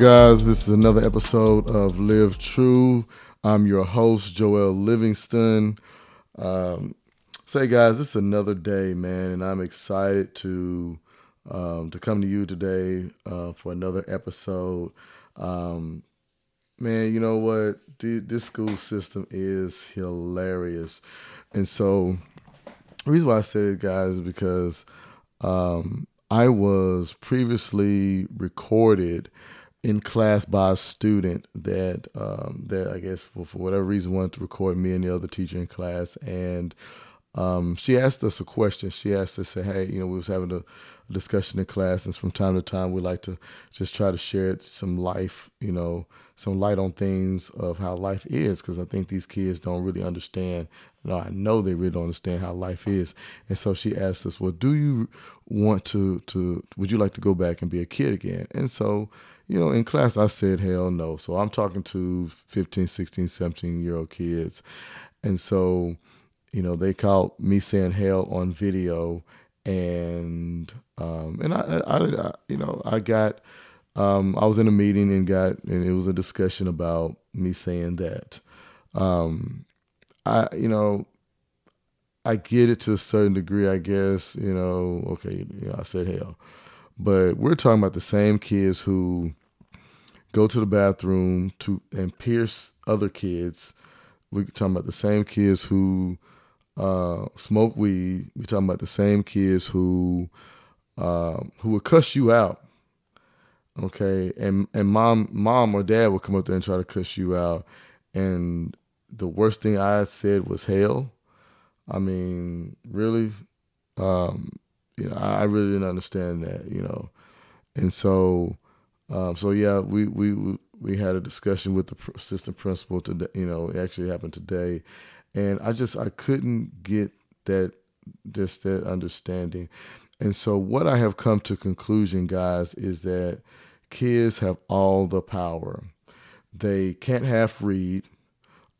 Guys. This is another episode of Live True. I'm your host, Joel Livingston. Um, say, guys, this is another day, man, and I'm excited to um, to come to you today uh, for another episode. Um, man, you know what? This school system is hilarious, and so the reason why I say it, guys, is because um, I was previously recorded in class by a student that um, that I guess for, for, whatever reason wanted to record me and the other teacher in class, and um, she asked us a question. She asked us, "Say, hey, you know, we was having a, a, discussion in class, and from time to time we like to just try to share some life, you know, some light on things of how life is, because I think these kids don't really understand. No, I know they really don't understand how life is, and so she asked us, well, do you want to to would you like to go back and be a kid again? And so you know, in class, I said, hell no. So I'm talking to 15, 16, 17 year old kids. And so, you know, they caught me saying hell on video. And, um, and I, I, I, you know, I got, um, I was in a meeting and got, and it was a discussion about me saying that. Um, I, you know, I get it to a certain degree, I guess, you know, okay, you know, I said hell. But we're talking about the same kids who go to the bathroom to and pierce other kids. We're talking about the same kids who uh, smoke weed. We're talking about the same kids who uh, who would cuss you out. Okay, and and mom, mom or dad would come up there and try to cuss you out. And the worst thing I said was hell. I mean, really, um, you know, I really didn't understand that, you know, and so, um, so yeah, we we we had a discussion with the assistant principal today. You know, it actually happened today, and I just I couldn't get that just that understanding, and so what I have come to conclusion, guys, is that kids have all the power. They can't half read.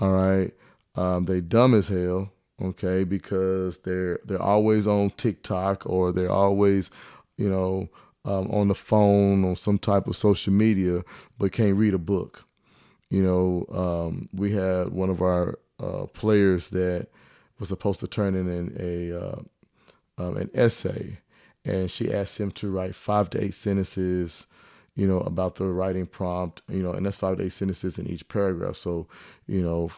All right, um, they dumb as hell okay, because they're they're always on TikTok or they're always, you know, um, on the phone or some type of social media, but can't read a book. You know, um, we had one of our uh, players that was supposed to turn in a uh, um, an essay, and she asked him to write five to eight sentences you know, about the writing prompt, you know, and that's five to eight sentences in each paragraph. So, you know,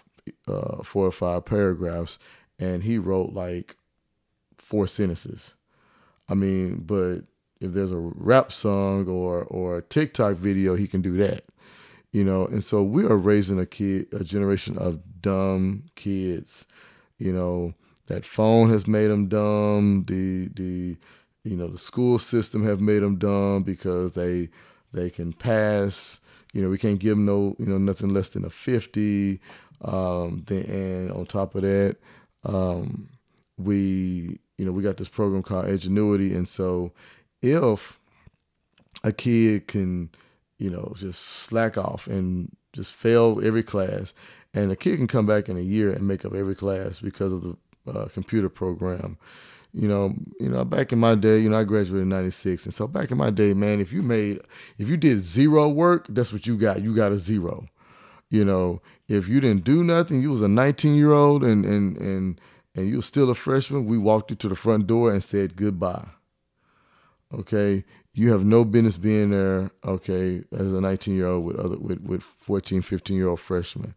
uh, four or five paragraphs and he wrote like four sentences. I mean, but if there's a rap song or or a TikTok video, he can do that. You know, and so we are raising a kid, a generation of dumb kids. You know, that phone has made them dumb. The the you know the school system have made them dumb because they they can pass. You know, we can't give them no you know nothing less than a fifty. Um, then, and on top of that, um, we you know we got this program called Edgenuity, and so if a kid can you know just slack off and just fail every class, and a kid can come back in a year and make up every class because of the uh, computer program. You know, you know, back in my day, you know, I graduated in '96, and so back in my day, man, if you made, if you did zero work, that's what you got. You got a zero. You know, if you didn't do nothing, you was a 19 year old and and and and you were still a freshman, we walked you to the front door and said goodbye. Okay, you have no business being there. Okay, as a 19 year old with other with with 14, 15 year old freshmen,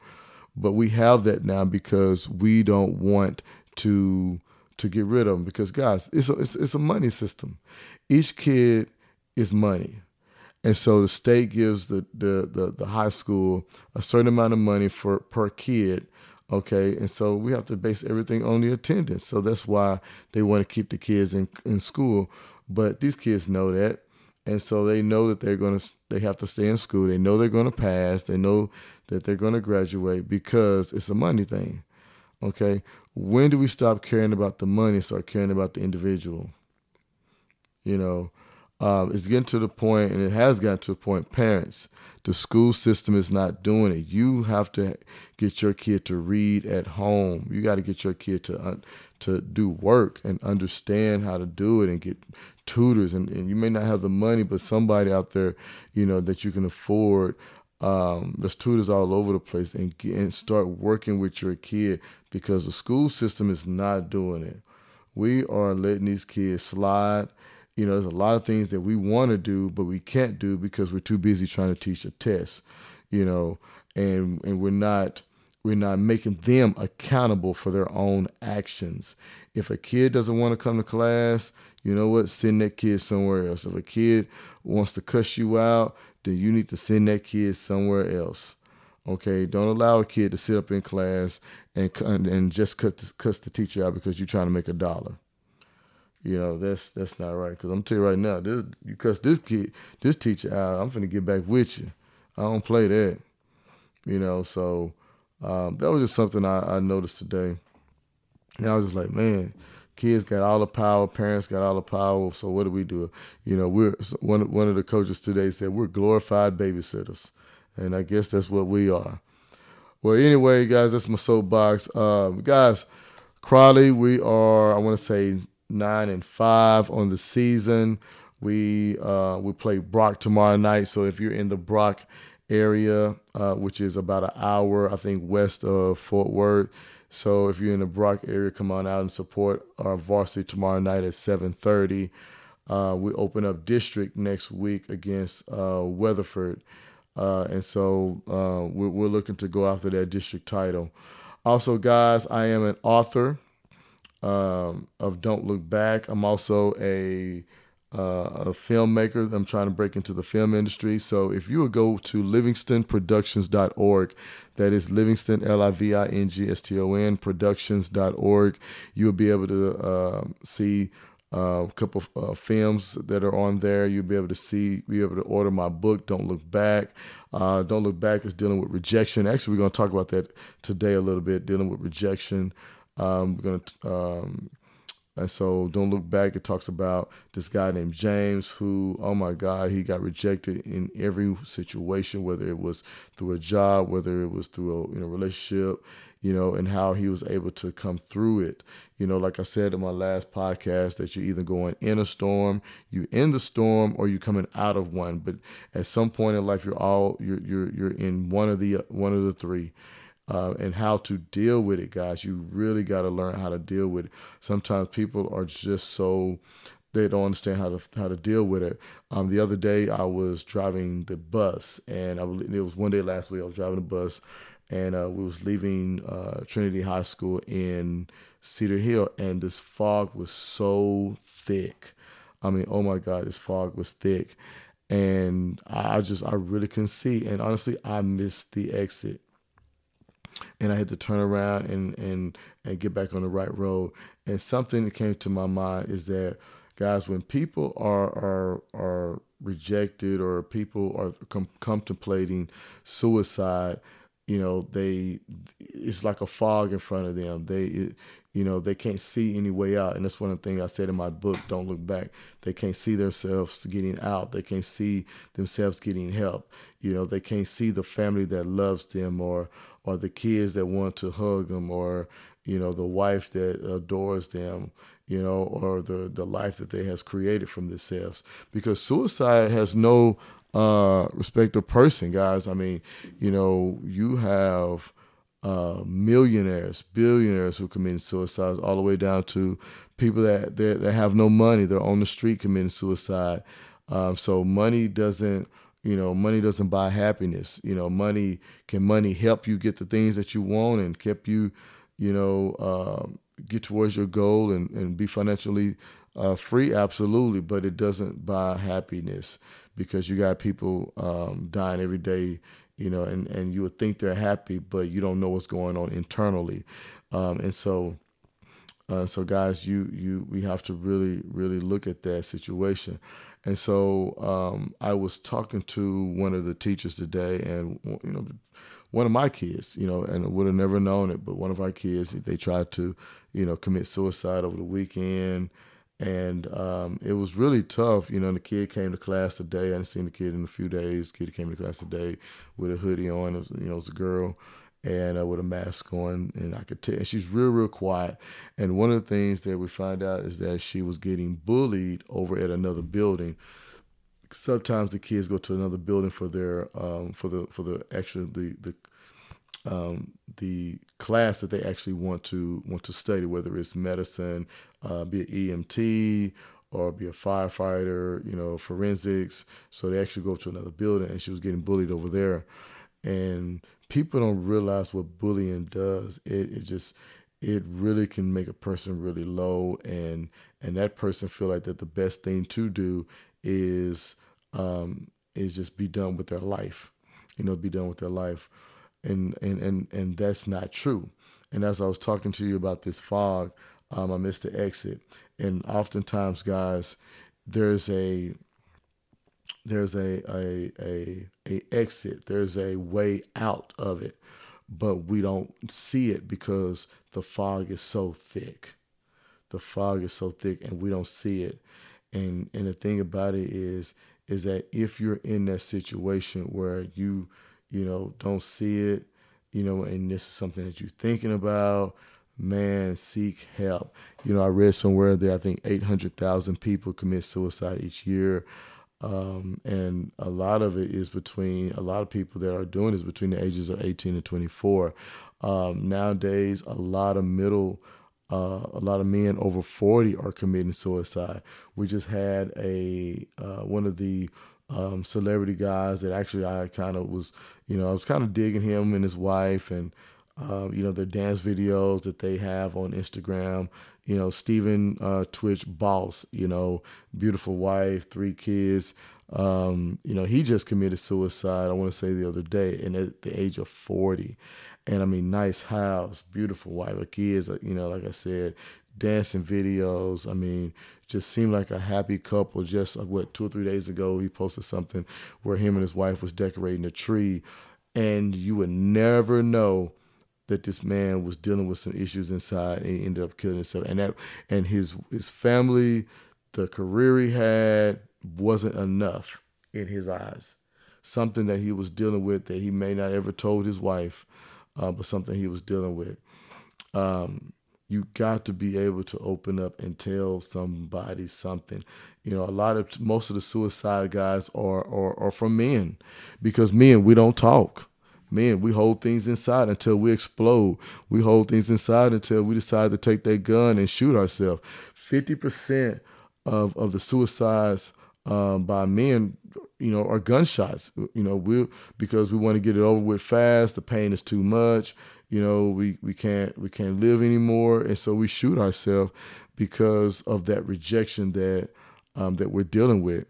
but we have that now because we don't want to to get rid of them because guys, it's a, it's, it's a money system. Each kid is money. And so the state gives the, the, the, the, high school a certain amount of money for per kid. Okay. And so we have to base everything on the attendance. So that's why they want to keep the kids in, in school. But these kids know that. And so they know that they're going to, they have to stay in school. They know they're going to pass. They know that they're going to graduate because it's a money thing. Okay. When do we stop caring about the money and start caring about the individual? You know, um, it's getting to the point, and it has gotten to a point. Parents, the school system is not doing it. You have to get your kid to read at home. You got to get your kid to uh, to do work and understand how to do it, and get tutors, and, and you may not have the money, but somebody out there, you know, that you can afford. Um, there's tutors all over the place, and, and start working with your kid because the school system is not doing it. We are letting these kids slide. You know, there's a lot of things that we want to do, but we can't do because we're too busy trying to teach a test. You know, and and we're not we're not making them accountable for their own actions. If a kid doesn't want to come to class, you know what? Send that kid somewhere else. If a kid wants to cuss you out, then you need to send that kid somewhere else. Okay, don't allow a kid to sit up in class and and just cuss the teacher out because you're trying to make a dollar. You know that's that's not right. Because I'm telling you right now, this cuss this kid, this teacher out, I'm finna get back with you. I don't play that. You know, so um, that was just something I, I noticed today. And I was just like, man, kids got all the power, parents got all the power. So what do we do? You know, we're one one of the coaches today said we're glorified babysitters, and I guess that's what we are. Well, anyway, guys, that's my soapbox. Uh, guys, Crowley, we are I want to say nine and five on the season. We uh, we play Brock tomorrow night, so if you're in the Brock area, uh, which is about an hour, I think, west of Fort Worth. So if you're in the Brock area, come on out and support our varsity tomorrow night at 7:30. Uh, we open up district next week against uh, Weatherford, uh, and so uh, we're, we're, looking to go after that district title. Also, guys, I am an author um, of Don't Look Back. I'm also a uh, a filmmaker. I'm trying to break into the film industry. So if you would go to livingstonproductions.org, that is Livingston, L I V I N G S T O N, productions.org, you'll be able to uh, see uh, a couple of uh, films that are on there. You'll be able to see, be able to order my book, Don't Look Back. Uh, Don't Look Back is dealing with rejection. Actually, we're going to talk about that today a little bit, dealing with rejection. Um, we're going to um, and so Don't Look Back, it talks about this guy named James who, oh my God, he got rejected in every situation, whether it was through a job, whether it was through a you know, relationship, you know, and how he was able to come through it. You know, like I said in my last podcast, that you're either going in a storm, you in the storm, or you're coming out of one. But at some point in life, you're all you're you're you're in one of the one of the three uh, and how to deal with it, guys. You really got to learn how to deal with it. Sometimes people are just so they don't understand how to how to deal with it. Um, the other day I was driving the bus, and I, it was one day last week I was driving the bus, and uh, we was leaving uh, Trinity High School in Cedar Hill, and this fog was so thick. I mean, oh my God, this fog was thick, and I just I really couldn't see, and honestly, I missed the exit and I had to turn around and and and get back on the right road. And something that came to my mind is that guys, when people are are are rejected or people are com- contemplating suicide, you know, they it's like a fog in front of them. They it, you know they can't see any way out and that's one of the things i said in my book don't look back they can't see themselves getting out they can't see themselves getting help you know they can't see the family that loves them or or the kids that want to hug them or you know the wife that adores them you know or the the life that they has created from themselves because suicide has no uh respect of person guys i mean you know you have uh, millionaires, billionaires who commit suicide, all the way down to people that, that, that have no money. They're on the street committing suicide. Um, so money doesn't you know, money doesn't buy happiness. You know, money can money help you get the things that you want and keep you, you know, uh, get towards your goal and, and be financially uh, free. Absolutely, but it doesn't buy happiness because you got people um, dying every day. You know, and, and you would think they're happy, but you don't know what's going on internally, um, and so. Uh, so guys, you you we have to really really look at that situation. And so um, I was talking to one of the teachers today, and you know, one of my kids, you know, and would have never known it, but one of our kids, they tried to, you know, commit suicide over the weekend, and um, it was really tough. You know, the kid came to class today. I hadn't seen the kid in a few days. The kid came to class today with a hoodie on. It was, you know, it was a girl, and uh, with a mask on, and I could tell. And she's real, real quiet. And one of the things that we find out is that she was getting bullied over at another building. Sometimes the kids go to another building for their um, for the for the actually the the um, the class that they actually want to want to study, whether it's medicine, uh, be it EMT or be a firefighter, you know, forensics. So they actually go to another building, and she was getting bullied over there. And people don't realize what bullying does. It, it just it really can make a person really low, and and that person feel like that the best thing to do is um, is just be done with their life, you know, be done with their life, and and and and that's not true. And as I was talking to you about this fog, um, I missed the exit, and oftentimes, guys, there's a there's a, a a a exit there's a way out of it. But we don't see it because the fog is so thick. The fog is so thick and we don't see it. And and the thing about it is is that if you're in that situation where you you know don't see it you know and this is something that you're thinking about man seek help. You know i read somewhere that i think 800000 people commit suicide each year um, and a lot of it is between a lot of people that are doing this between the ages of 18 and 24. Um, nowadays, a lot of middle, uh, a lot of men over 40 are committing suicide. We just had a uh, one of the um, celebrity guys that actually I kind of was, you know, I was kind of digging him and his wife and. Uh, you know, the dance videos that they have on Instagram you know, Stephen uh, Twitch Boss, you know, beautiful wife, three kids. Um, you know, he just committed suicide, I want to say the other day, and at the age of 40. And I mean, nice house, beautiful wife, kids, uh, you know, like I said, dancing videos. I mean, just seemed like a happy couple. Just uh, what, two or three days ago, he posted something where him and his wife was decorating a tree. And you would never know that this man was dealing with some issues inside and he ended up killing himself. And that and his his family, the career he had wasn't enough in his eyes. Something that he was dealing with that he may not ever told his wife, uh, but something he was dealing with. Um, you got to be able to open up and tell somebody something. You know, a lot of most of the suicide guys are are, are from men because men we don't talk men, we hold things inside until we explode. We hold things inside until we decide to take that gun and shoot ourselves. 50% of, of the suicides um, by men, you know, are gunshots. You know, we because we want to get it over with fast. The pain is too much. You know, we, we can't we can't live anymore, and so we shoot ourselves because of that rejection that um, that we're dealing with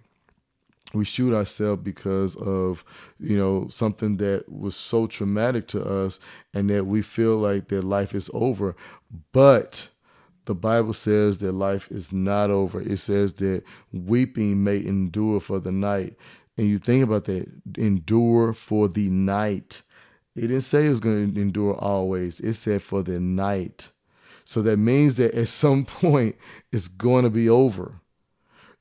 we shoot ourselves because of you know something that was so traumatic to us and that we feel like that life is over. But the bible says that life is not over. It says that weeping may endure for the night. And you think about that endure for the night. It didn't say it was going to endure always. It said for the night. So that means that at some point it's going to be over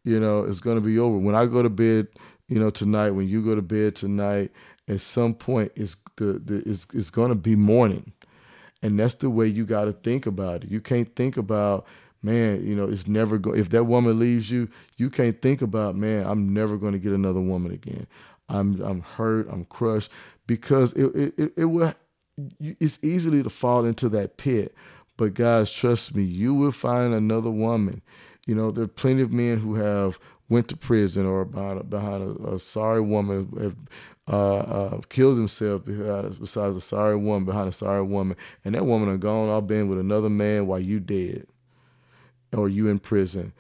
you know, it's going to be over. When I go to bed, you know, tonight, when you go to bed tonight, at some point, it's the, the it's, it's going to be morning, and that's the way you got to think about it. You can't think about, man, you know, it's never go. If that woman leaves you, you can't think about, man, I'm never going to get another woman again. I'm I'm hurt. I'm crushed because it it it, it will. It's easily to fall into that pit, but guys, trust me, you will find another woman you know, there are plenty of men who have went to prison or behind, behind a, a sorry woman have uh, uh, killed themselves behind, besides a sorry woman behind a sorry woman, and that woman are gone off been with another man while you dead or you in prison.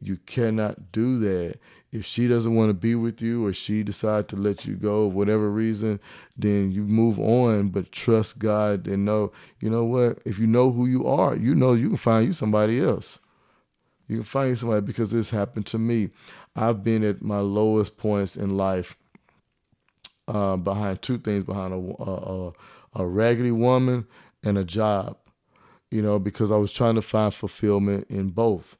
You cannot do that. If she doesn't want to be with you or she decide to let you go, for whatever reason, then you move on. But trust God and know, you know what? If you know who you are, you know you can find you somebody else. You can find somebody because this happened to me. I've been at my lowest points in life uh, behind two things behind a, a, a raggedy woman and a job, you know, because I was trying to find fulfillment in both.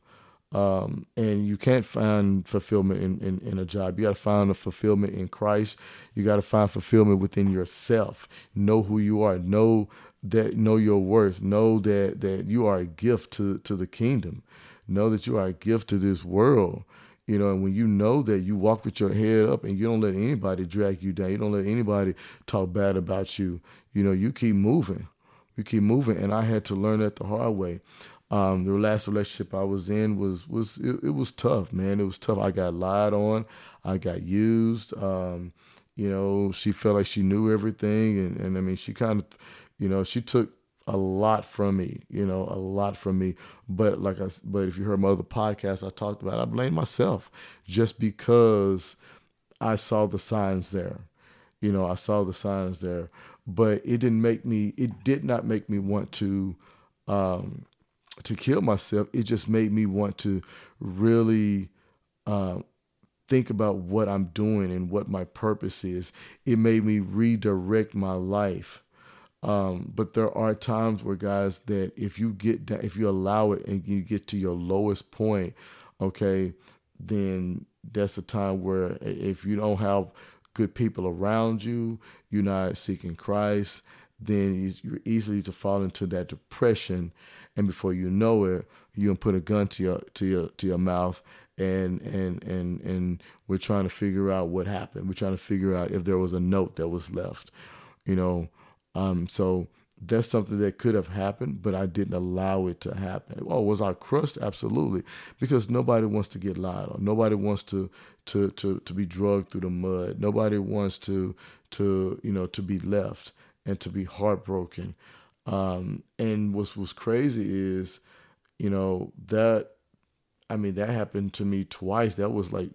Um, and you can't find fulfillment in, in, in a job. You got to find a fulfillment in Christ. You got to find fulfillment within yourself. Know who you are. Know that know your worth. Know that that you are a gift to to the kingdom. Know that you are a gift to this world. You know, and when you know that you walk with your head up and you don't let anybody drag you down, you don't let anybody talk bad about you, you know, you keep moving. You keep moving. And I had to learn that the hard way. Um, the last relationship I was in was was it, it, was tough, man. It was tough. I got lied on. I got used. Um, you know, she felt like she knew everything, and, and I mean, she kind of, you know, she took a lot from me, you know, a lot from me. But like I, but if you heard my other podcast, I talked about, it, I blame myself just because I saw the signs there. You know, I saw the signs there, but it didn't make me. It did not make me want to, um, to kill myself. It just made me want to really. Uh, think about what I'm doing and what my purpose is. It made me redirect my life um, but there are times where guys that if you get down, if you allow it and you get to your lowest point, okay, then that's a time where if you don't have good people around you, you're not seeking Christ, then you're easily to fall into that depression, and before you know it, you can put a gun to your to your to your mouth, and and and and we're trying to figure out what happened. We're trying to figure out if there was a note that was left, you know. Um, so that's something that could have happened, but I didn't allow it to happen. Oh, was I crushed? Absolutely, because nobody wants to get lied on. Nobody wants to to to to be drugged through the mud. Nobody wants to to you know to be left and to be heartbroken. Um, and what was crazy is, you know that, I mean that happened to me twice. That was like,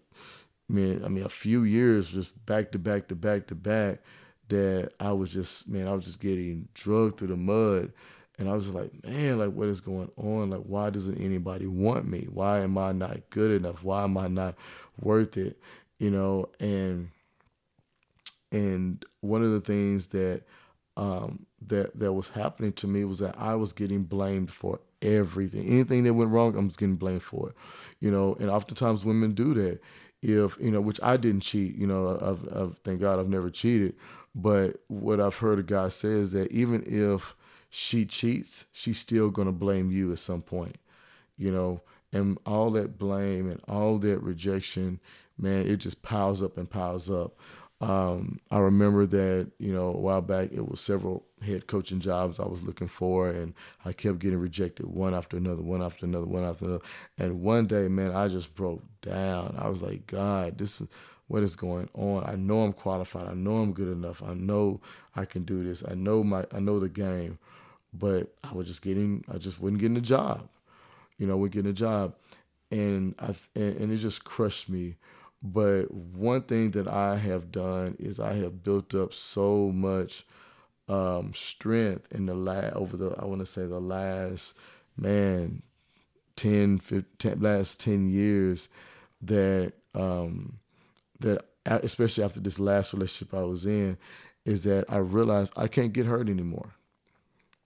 man, I mean a few years just back to back to back to back that I was just man, I was just getting drugged through the mud. And I was like, man, like what is going on? Like, why doesn't anybody want me? Why am I not good enough? Why am I not worth it? You know, and and one of the things that um, that that was happening to me was that I was getting blamed for everything. Anything that went wrong, I was getting blamed for it. You know, and oftentimes women do that. If you know, which I didn't cheat. You know, I've, I've thank God I've never cheated. But what I've heard a guy say is that even if she cheats, she's still gonna blame you at some point, you know. And all that blame and all that rejection, man, it just piles up and piles up. Um, I remember that, you know, a while back, it was several head coaching jobs I was looking for, and I kept getting rejected one after another, one after another, one after another. And one day, man, I just broke down. I was like, God, this what is going on. I know I'm qualified. I know I'm good enough. I know I can do this. I know my I know the game. But I was just getting I just wasn't getting a job. You know, we're getting a job. And I and, and it just crushed me. But one thing that I have done is I have built up so much um, strength in the last over the I want to say the last man 10, 15, last 10 years that um, that especially after this last relationship I was in, is that I realized I can't get hurt anymore.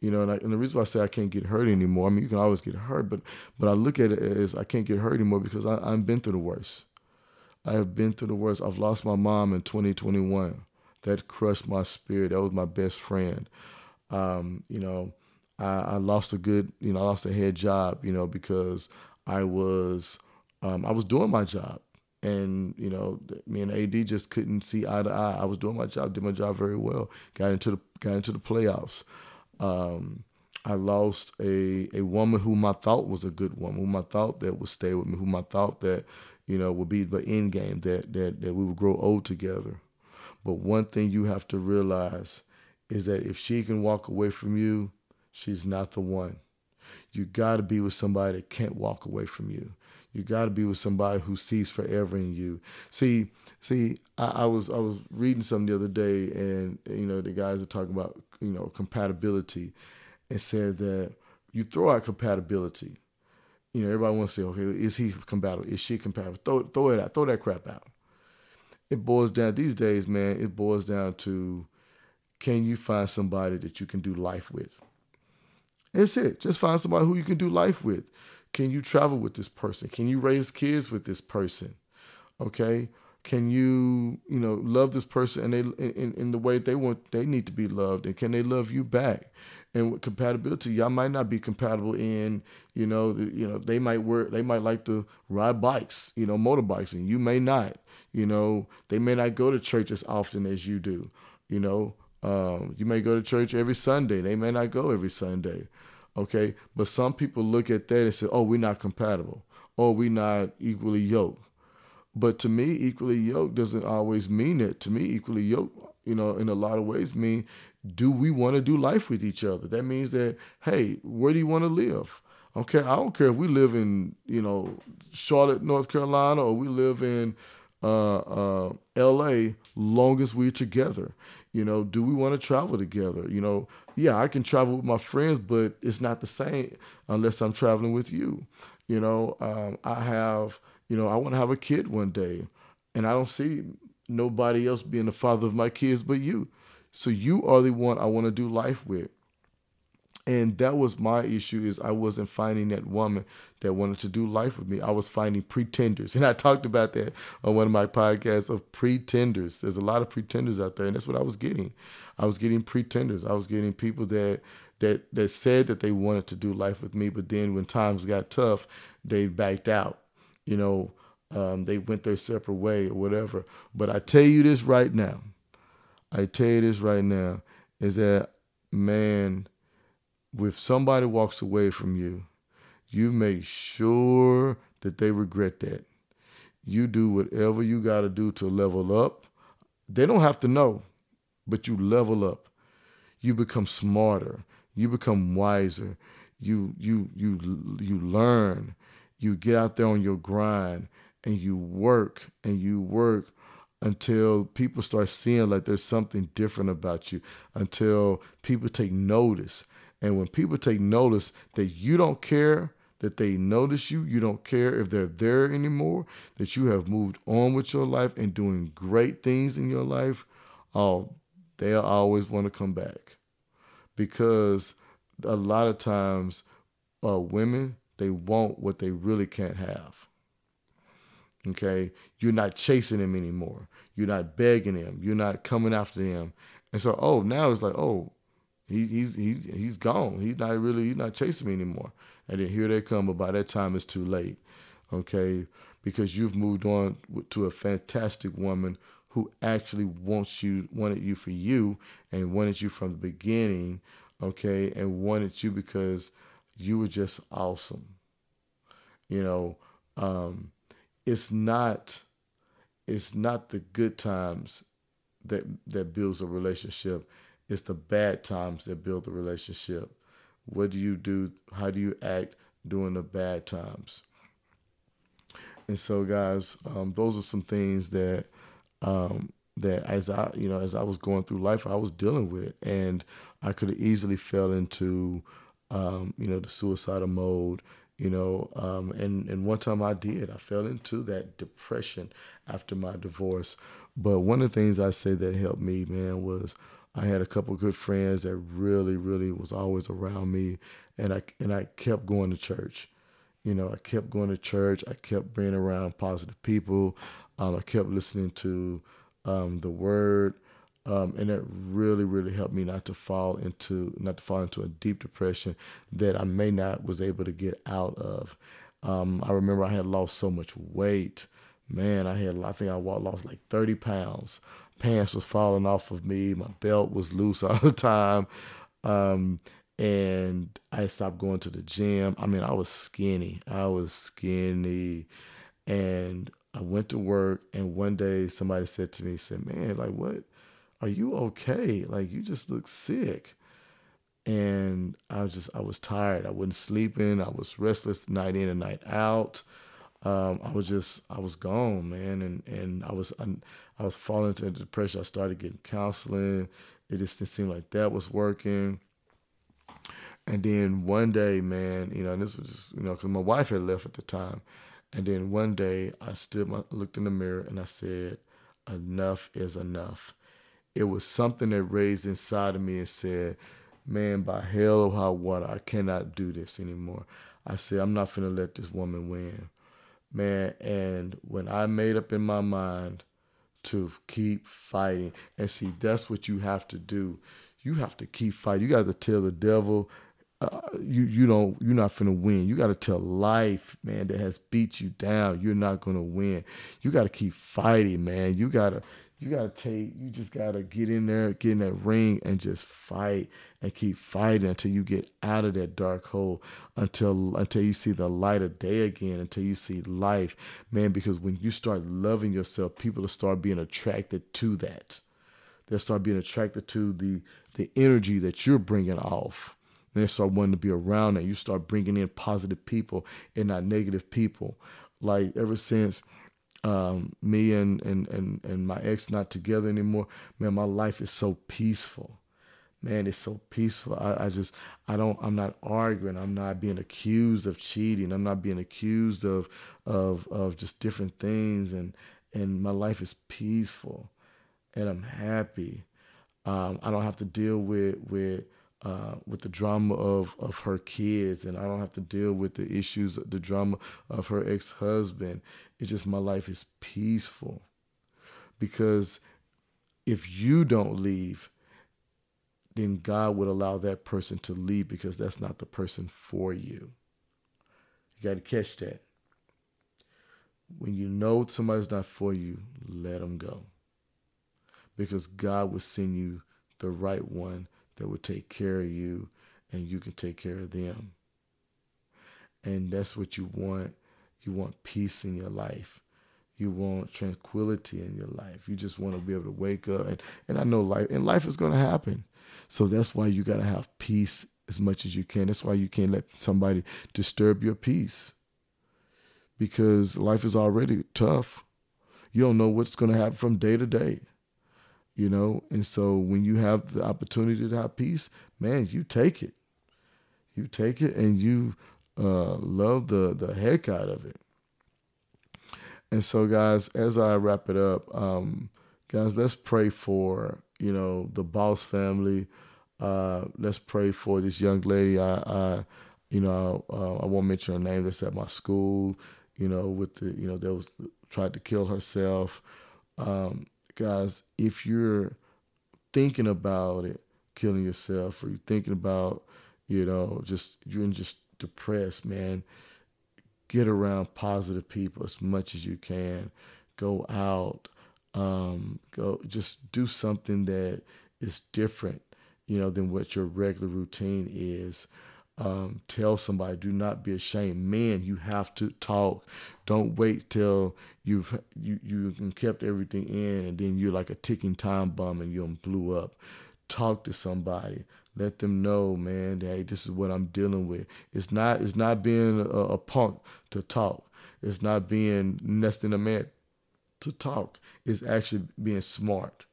You know, and, I, and, the reason why I say I can't get hurt anymore, I mean, you can always get hurt, but but I look at it as I can't get hurt anymore because I, I've been through the worst. I have been through the worst. I've lost my mom in 2021. That crushed my spirit. That was my best friend. Um, you know, I, I, lost a good, you know, I lost a head job, you know, because I was, um, I was doing my job and you know me and AD just couldn't see eye to eye. I was doing my job, did my job very well. Got into the got into the playoffs. Um, I lost a a woman whom I thought was a good woman, whom I thought that would stay with me, whom I thought that you know would be the end game, that that that we would grow old together. But one thing you have to realize is that if she can walk away from you, she's not the one. You got to be with somebody that can't walk away from you. You got to be with somebody who sees forever in you. See, see, I, I, was I was reading something the other day, and you know the guys are talking about you know compatibility, and said that you throw out compatibility. You know, everybody wants to say, okay, is he compatible? Is she compatible? Throw throw it out. Throw that crap out. It boils down these days, man. It boils down to can you find somebody that you can do life with? That's it. Just find somebody who you can do life with can you travel with this person? Can you raise kids with this person? Okay. Can you, you know, love this person and they in, in the way they want they need to be loved and can they love you back? And with compatibility, y'all might not be compatible in, you know, you know, they might work they might like to ride bikes, you know, motorbikes, and you may not. You know, they may not go to church as often as you do. You know, um, you may go to church every Sunday. They may not go every Sunday. Okay. But some people look at that and say, oh, we're not compatible. Or we're not equally yoked. But to me, equally yoked doesn't always mean it. To me, equally yoked, you know, in a lot of ways mean do we want to do life with each other? That means that, hey, where do you want to live? Okay, I don't care if we live in, you know, Charlotte, North Carolina, or we live in uh, uh, L.A. Long as we're together, you know, do we want to travel together? You know, yeah, I can travel with my friends, but it's not the same unless I'm traveling with you. You know, um, I have, you know, I want to have a kid one day, and I don't see nobody else being the father of my kids but you. So you are the one I want to do life with. And that was my issue is I wasn't finding that woman that wanted to do life with me. I was finding pretenders. And I talked about that on one of my podcasts of pretenders. There's a lot of pretenders out there, and that's what I was getting. I was getting pretenders. I was getting people that that that said that they wanted to do life with me, but then when times got tough, they backed out. You know, um, they went their separate way or whatever. But I tell you this right now. I tell you this right now is that man if somebody walks away from you, you make sure that they regret that. You do whatever you got to do to level up. They don't have to know, but you level up. You become smarter. You become wiser. You you you you learn. You get out there on your grind and you work and you work until people start seeing like there's something different about you until people take notice and when people take notice that you don't care that they notice you, you don't care if they're there anymore, that you have moved on with your life and doing great things in your life, oh, they'll always want to come back. Because a lot of times, uh, women, they want what they really can't have. Okay? You're not chasing them anymore. You're not begging them. You're not coming after them. And so, oh, now it's like, oh, he, he's he's he's gone. He's not really he's not chasing me anymore. And then here they come, but by that time it's too late. Okay, because you've moved on to a fantastic woman who actually wants you wanted you for you and wanted you from the beginning. Okay, and wanted you because you were just awesome. You know, um, it's not it's not the good times that that builds a relationship it's the bad times that build the relationship. What do you do? How do you act during the bad times? And so, guys, um, those are some things that um, that as I, you know, as I was going through life, I was dealing with, and I could have easily fell into, um, you know, the suicidal mode, you know, um, and and one time I did, I fell into that depression after my divorce. But one of the things I say that helped me, man, was I had a couple good friends that really, really was always around me, and I and I kept going to church. You know, I kept going to church. I kept being around positive people. Um, I kept listening to um, the Word, um, and it really, really helped me not to fall into not to fall into a deep depression that I may not was able to get out of. Um, I remember I had lost so much weight. Man, I had I think I lost like thirty pounds pants was falling off of me. My belt was loose all the time. Um, and I stopped going to the gym. I mean, I was skinny. I was skinny. And I went to work and one day somebody said to me, said, Man, like what are you okay? Like you just look sick. And I was just I was tired. I wasn't sleeping. I was restless night in and night out um, I was just I was gone, man, and and I was I, I was falling into depression. I started getting counseling. It just didn't seem like that was working. And then one day, man, you know, this was just, you know, because my wife had left at the time. And then one day, I stood, my, looked in the mirror, and I said, "Enough is enough." It was something that raised inside of me and said, "Man, by hell or high water, I cannot do this anymore. I said, I'm not gonna let this woman win. Man, and when I made up in my mind to keep fighting, and see, that's what you have to do. You have to keep fighting. You got to tell the devil, uh, you you don't you're not gonna win. You got to tell life, man, that has beat you down. You're not gonna win. You got to keep fighting, man. You gotta you gotta take you just gotta get in there, get in that ring, and just fight and keep fighting until you get out of that dark hole, until until you see the light of day again, until you see life, man. Because when you start loving yourself, people will start being attracted to that. They'll start being attracted to the the energy that you're bringing off and they start wanting to be around and you start bringing in positive people and not negative people. Like ever since um, me and, and, and, and my ex not together anymore, man, my life is so peaceful. Man, it's so peaceful. I, I just, I don't, I'm not arguing. I'm not being accused of cheating. I'm not being accused of, of, of just different things. And, and my life is peaceful and I'm happy. Um, I don't have to deal with, with, uh, with the drama of, of her kids, and I don't have to deal with the issues, the drama of her ex husband. It's just my life is peaceful. Because if you don't leave, then God would allow that person to leave because that's not the person for you. You got to catch that. When you know somebody's not for you, let them go. Because God will send you the right one that will take care of you and you can take care of them. And that's what you want. You want peace in your life. You want tranquility in your life. You just want to be able to wake up and, and I know life and life is gonna happen. So that's why you gotta have peace as much as you can. That's why you can't let somebody disturb your peace. Because life is already tough. You don't know what's gonna happen from day to day you know and so when you have the opportunity to have peace man you take it you take it and you uh, love the the heck out of it. And so guys as i wrap it up um, guys let's pray for you know the boss family. Uh, let's pray for this young lady. I, I you know uh, i won't mention her name that's at my school you know with the you know that was tried to kill herself. Um, guys, if you're thinking about it, killing yourself, or you're thinking about, you know, just you're just depressed, man, get around positive people as much as you can. Go out, um, go just do something that is different, you know, than what your regular routine is. Um, tell somebody do not be ashamed. Man you have to talk. Don't wait till you've you you kept everything in and then you're like a ticking time bomb and you blew up. Talk to somebody let them know man hey this is what i'm dealing with. It's not it's not being a, a punk to talk. It's not being nesting a man to talk. It's actually being smart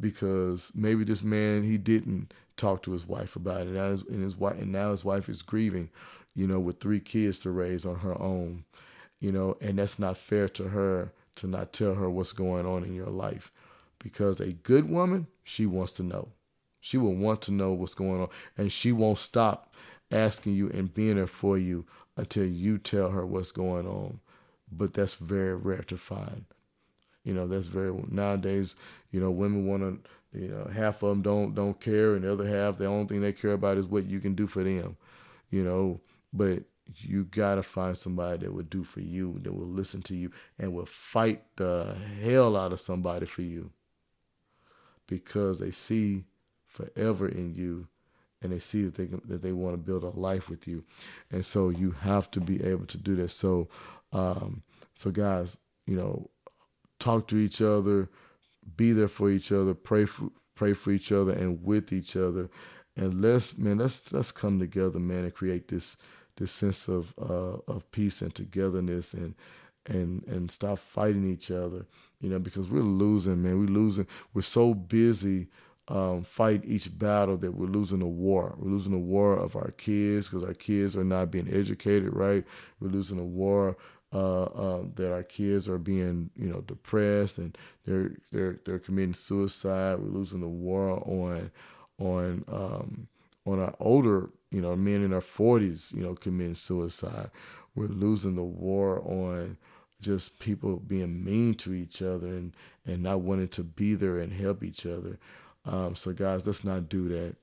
because maybe this man he didn't talk to his wife about it. And his wife, and now his wife is grieving, you know, with three kids to raise on her own, you know, and that's not fair to her to not tell her what's going on in your life, because a good woman, she wants to know, she will want to know what's going on, and she won't stop asking you and being there for you until you tell her what's going on. But that's very rare to find. You know, that's very nowadays. You know, women want to you know, half of them don't don't care, and the other half, the only thing they care about is what you can do for them. You know, but you gotta find somebody that will do for you, that will listen to you, and will fight the hell out of somebody for you, because they see forever in you, and they see that they can, that they want to build a life with you, and so you have to be able to do that. So, um, so guys, you know, talk to each other be there for each other, pray for pray for each other and with each other, and let's man let's let's come together, man, and create this this sense of uh, of peace and togetherness and and and stop fighting each other, you know, because we're losing, man. We're losing. We're so busy um, fight each battle that we're losing a war. We're losing a war of our kids because our kids are not being educated right. We're losing a war uh, uh, that our kids are being, you know, depressed and they're they're they're committing suicide. We're losing the war on on um, on our older, you know, men in our 40s, you know, committing suicide. We're losing the war on just people being mean to each other and, and not wanting to be there and help each other. Um, so, guys, let's not do that.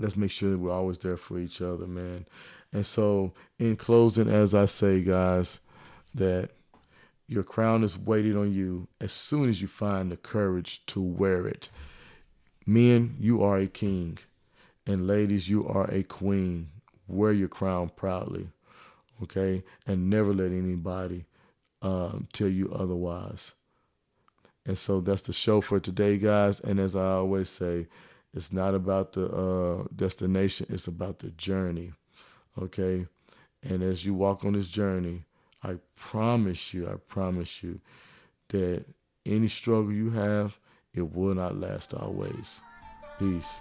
Let's make sure that we're always there for each other, man. And so, in closing, as I say, guys, that your crown is waiting on you as soon as you find the courage to wear it. Men, you are a king. And ladies, you are a queen. Wear your crown proudly, okay? And never let anybody um, tell you otherwise. And so that's the show for today, guys. And as I always say, it's not about the uh, destination, it's about the journey, okay? And as you walk on this journey, I promise you, I promise you that any struggle you have, it will not last always. Peace.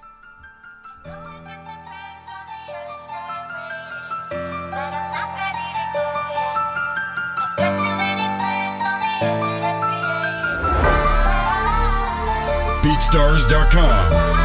BeatStars.com